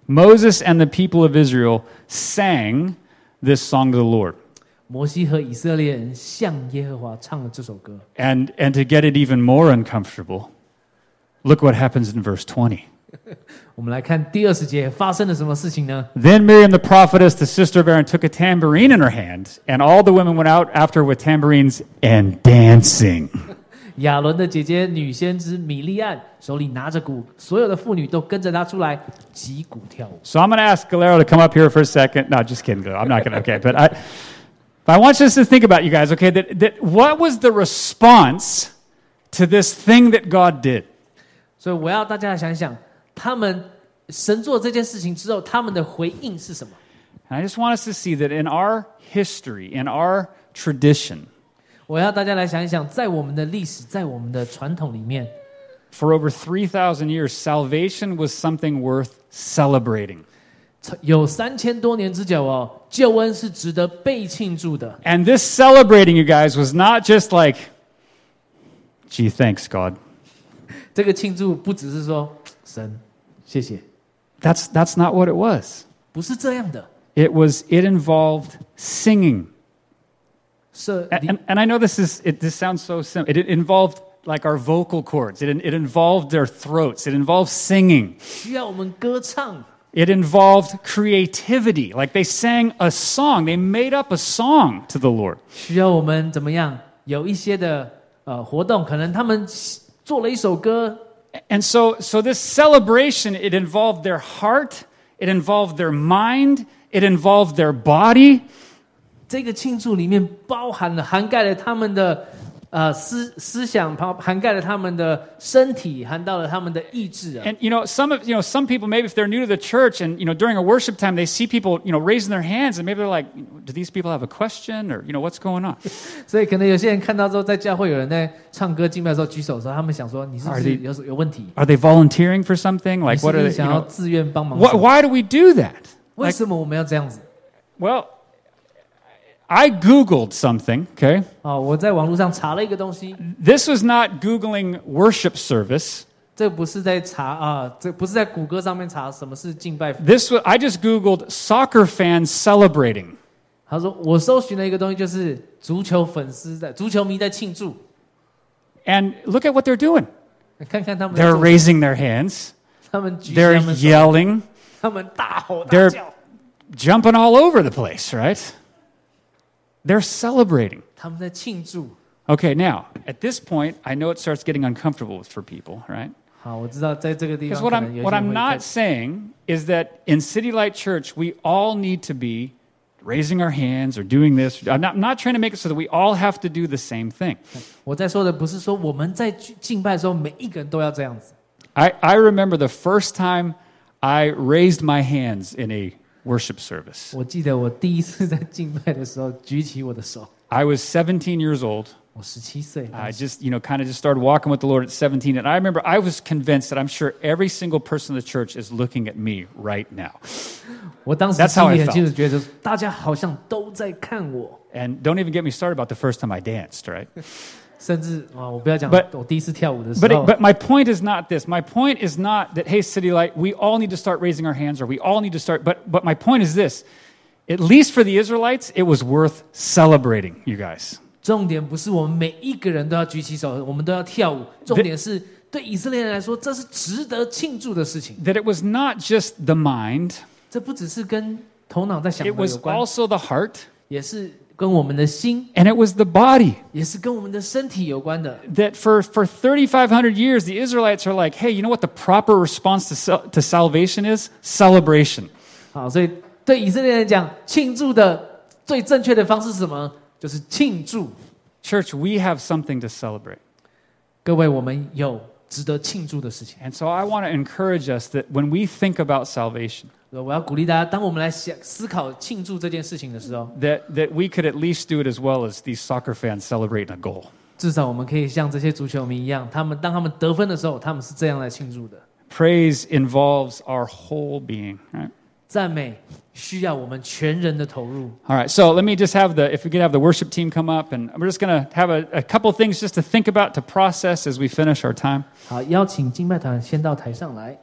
A: Moses and the people of Israel sang this song to the Lord.
B: 摩西和以色列人向耶和华唱了这首歌。
A: And, and to get it even more uncomfortable, look what happens in verse 20. *laughs*
B: 我们来看第二十节发生了什么事情呢？
A: Then Miriam the prophetess, the sister of Aaron, took a tambourine in her hand, and all the women went out after with tambourines and dancing. *laughs*
B: 亚伦的姐姐女先知米利安手里拿着鼓，所有的妇女都跟着她出来击鼓跳舞。
A: So I'm going to ask Galero to come up here for a second. No, just kidding, Galero. I'm not going to. Okay, but I, but I want you to think about you guys. Okay, that, that what was the response to this thing that God did?
B: 所以我要大家来想想， 他们神做这件事情之后，他们的回应是什么？
A: And I just want us to see that in our history, in our tradition,
B: 我要大家来想一想，在我们的历史，在我们的传统里面，
A: for over 3,000 years, salvation was something worth celebrating.
B: 有三千多年之久哦，救恩是值得被庆祝的。
A: And this celebrating, you guys, was not just like, gee, thanks, God.
B: 这个庆祝不只是说神 谢谢，
A: That's, that's not what it was.
B: 不是这样的。
A: It was, it involved singing.
B: 是
A: And, and, and I know this is, it, this sounds so simple. It, it involved like our vocal cords. It, it involved their throats. It involved singing.
B: 需要我们歌唱，
A: It involved creativity. Like they sang a song. They made up a song to the Lord.
B: 需要我们怎么样？有一些的呃活动，可能他们做了一首歌，
A: And so, so this celebration, it involved their heart, it involved their mind, it involved their body,
B: 这个庆祝里面包含了涵盖了他们的 呃思思想，包涵盖了他们的身体，涵到了他们的意志啊。
A: And you know, some of you know, some people maybe if they're new to the church and you know during a worship time they see people you know raising their hands and maybe they're like, do these people have a question or you know what's going on? *laughs*
B: 所以可能有些人看到之后，在教会有人在唱歌敬拜的时候举手的时候，他们想说你是不是
A: Are they-
B: 有有问题？
A: Are they volunteering for something?
B: 你
A: Like
B: 是
A: what
B: 不
A: are
B: 是
A: they?
B: 想
A: You
B: 要
A: know,
B: 自愿帮忙
A: wh-
B: 什么？
A: why do we do that?
B: 为
A: Like,
B: 什么我们要这样子？
A: well, I googled something. Okay,
B: 哦，我在网络上查了一个东西，
A: this was not googling worship service.
B: 这不是在查啊，这不是在谷歌上面查什么是敬拜。
A: This was I just googled soccer fans celebrating.
B: 他说我搜寻了一个东西，就是足球粉丝在足球迷在庆祝，
A: And look at what they're doing.
B: 看看他们在
A: They're
B: 做
A: raising their hands.
B: 他们举起
A: They're
B: 他们手，
A: yelling.
B: 他*laughs* 们大吼大
A: They're
B: 叫，
A: jumping all over the place, right? They're celebrating.
B: 他们在庆祝。
A: Okay, now, at this point, I know it starts getting uncomfortable for people, right?
B: 好，我知道在这个地
A: Because
B: 方
A: what
B: 可能
A: I'm,
B: 有
A: what
B: 些人
A: I'm
B: 会
A: not
B: 开
A: saying is that in City Light Church, we all need to be raising our hands or doing this. I'm not, I'm not trying to make it so that we all have to do the same thing.
B: 我在说的不是说我们在敬拜的时候每一个人都要这样子。
A: I, I remember the first time I raised my hands in a worship service.
B: 我记得我第一次在敬拜的时候举起我的手，
A: I was 17 years old.
B: 我十七岁，
A: I just, you know, kind of just started walking with the Lord at 17. And I remember I was convinced that I'm sure every single person in the church is looking at me right now.
B: 我当时
A: That's
B: 心
A: how I
B: 里很
A: felt.
B: 清楚觉得，大家好像都在看我，
A: And don't even get me started about the first time I danced, right? *laughs*
B: 甚至啊，我不要讲
A: But-
B: 我第一次跳舞的时
A: But,
B: 候
A: it, but my point is not this. My point is not that, hey, City Light, we all need to start raising our hands or we all need to start. But, but my point is this at least for the Israelites, it was worth celebrating, you guys.
B: 重点不是我们每一个人都要举起手，我们都要跳舞，重点是对以色列人来说，这是值得庆祝的事情。
A: That it was not just the mind,
B: 这不只是跟头脑在想
A: it
B: 的有
A: was
B: 关，
A: also the heart,
B: 也是 跟我们的心，
A: and it was the body.
B: 也是跟我们的身体有关的。
A: That for, for 3,500 years, the Israelites are like, hey, you know what the proper response to, sal- to salvation is? Celebration.
B: 好，所以对以色列人讲，庆祝的最正确的方式是什么？就是庆祝。
A: Church, we have something to celebrate.
B: 各位，我们有 值得庆祝的事情。
A: And so I want to encourage us that when we think about salvation,
B: 我要鼓励大家，当我们来想思考庆祝这件事情的时候，
A: that, that we could at least do it as well as these soccer fans celebrating a goal.
B: 至少我们可以像这些足球迷一样，他们当他们得分的时候，他们是这样来庆祝的。
A: Praise involves our whole being, right?
B: 赞美 需要我们全人的投入。
A: All right, so let me just have the, if we could have the worship team come up, and we're just going to have a, a couple things just to think about, to process as we finish our time.
B: 好，邀请敬拜团先到台上来。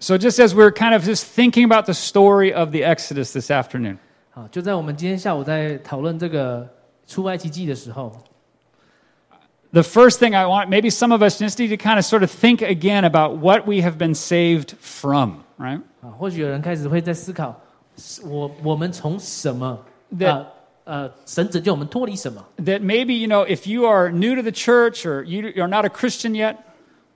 A: So, just as we're kind of just thinking about the story of the Exodus this afternoon,
B: 好，就在我们今天下午在讨论这个 出埃及记的时候，
A: the first thing I want, maybe some of us just need to kind of sort of think again about what we have been saved from, right?
B: 啊，或许有人开始会在思考，是我我们从什么
A: 对
B: 呃呃，神拯救我们脱离什么？
A: That maybe, you know, if you are new to the church or you, you're not a Christian yet,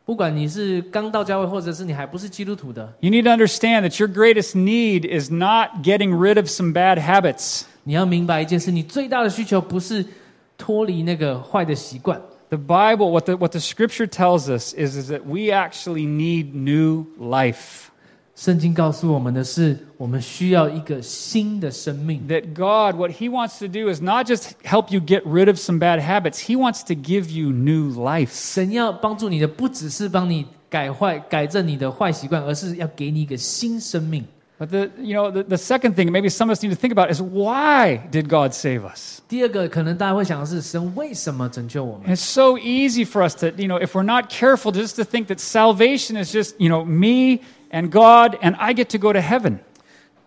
B: 不管你是刚到教会，或者是你还不是基督徒的，
A: you need to understand that your greatest need is not getting rid of some bad habits.
B: 你要明白一件事：你最大的需求不是脱离那个坏的习惯。
A: The Bible, what the, what the scripture tells us is, is that we actually need new life.
B: 圣经告诉我们的是，我们需要一个新的生命。
A: That God, what He wants to do is not just help you get rid of some bad habits, He wants to give you new life.
B: 神要帮助你的，不只是帮你改坏、改正你的坏习惯，而是要给你一个新生命。
A: But the, you know, the, the second thing maybe some of us need to think about is why did God save us?
B: 第二个，可能大家会想的是，神为什么拯救我们？
A: And it's so easy for us to, you know, if we're not careful, just to think that salvation is just, you know, me and God and I get to go to heaven.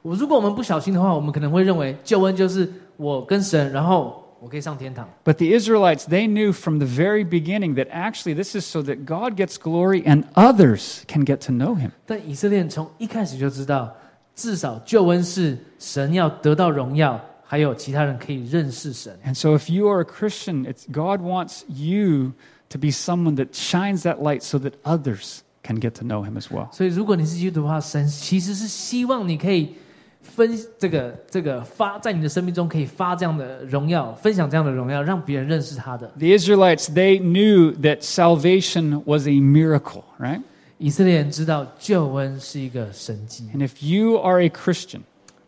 B: 我如果我们不小心的话，我们可能会认为救恩就是我跟神，然后我可以上天堂。
A: But the Israelites, they knew from the very beginning that actually this is so that God gets glory and others can get to know him.
B: 但以色列人从一开始就知道， 至少救恩是神要得到荣耀，还有其他人可以认识神。
A: And so if you are a Christian, it's God wants you to be someone that shines that light so that others can get to know him as well.
B: 所以，如果你是基督徒的话，神其实是希望你可以分这个这个发在你的生命中可以发这样的荣耀，分享这样的荣耀，让别人认识他的。
A: The Israelites, they knew that salvation was a miracle, right?
B: 以色列人知道救恩是一个神迹。
A: And if you are a Christian,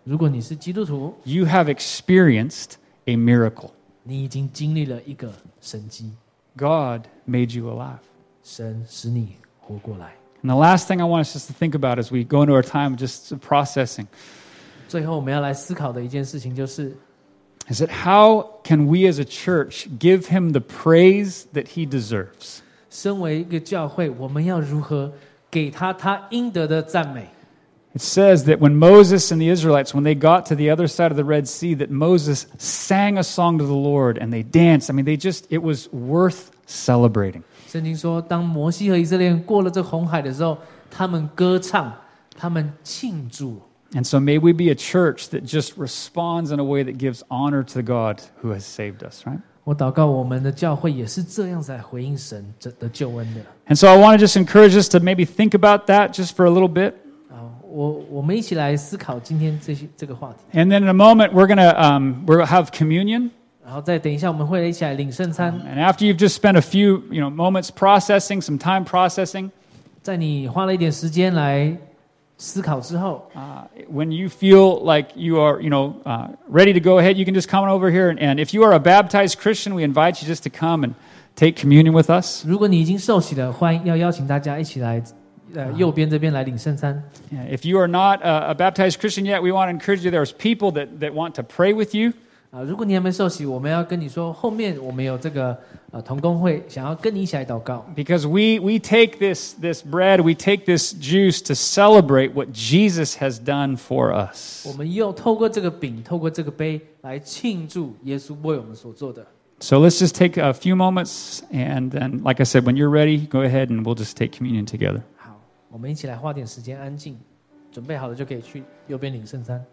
B: 如果你是基督徒，
A: you have experienced a miracle.
B: 你已经经历了一个神迹，
A: God made you alive.
B: 神使你活过来。
A: And the last thing I want us just to think about as we go into our time of just processing
B: 最后，我们要来思考的一件事情就是，
A: is that how can we as a church give him the praise that he deserves?
B: 身为一个教会，我们要如何给他他应得的赞美？
A: It says that when Moses and the Israelites, when they got to the other side of the Red Sea, that Moses sang a song to the Lord and they danced. I mean, they just, it was worth celebrating.
B: 圣经说，当摩西和以色列人过了这红海的时候，他们歌唱，他们庆祝。
A: And so may we be a church that just responds in a way that gives honor to God who has saved us, right?
B: 我祷告，我们的教会也是这样子来回应神这的救恩的。
A: And so I want to just encourage us to maybe think about that just for a little bit.
B: 啊，我我们一起来思考今天这些这个话题。
A: And then in a moment, we're going to um, we'll have communion.
B: 然后再等一下，我们会一起来领圣餐。
A: And after you've just spent a few, you know, moments processing, some time processing,
B: 在你花了一点时间来 思考之后，
A: uh, when you feel like you are, you know, uh, ready to go ahead, you can just come on over here. And, and if you are a baptized Christian, we invite you just to come and take communion with us.
B: 如果你已经受洗了，欢迎要邀请大家一起来，呃，右边这边来领圣餐。
A: Yeah, If you are not a, a baptized Christian yet, we want to encourage you. There's people that, that want to pray with you.
B: 啊，如果你还没受洗，我们要跟你说，后面我们有这个呃同工会，想要跟你一起来祷告。
A: Because we, we take this, this bread, we take this juice to celebrate what Jesus has done for us.
B: 我们又透过这个饼，透过这个杯来庆祝耶稣为我们所做的。
A: So let's just take a few moments, and then, like I said, when you're ready, go ahead and we'll just take communion together.
B: 好，我们一起来花点时间安静，准备好了就可以去右边领圣餐。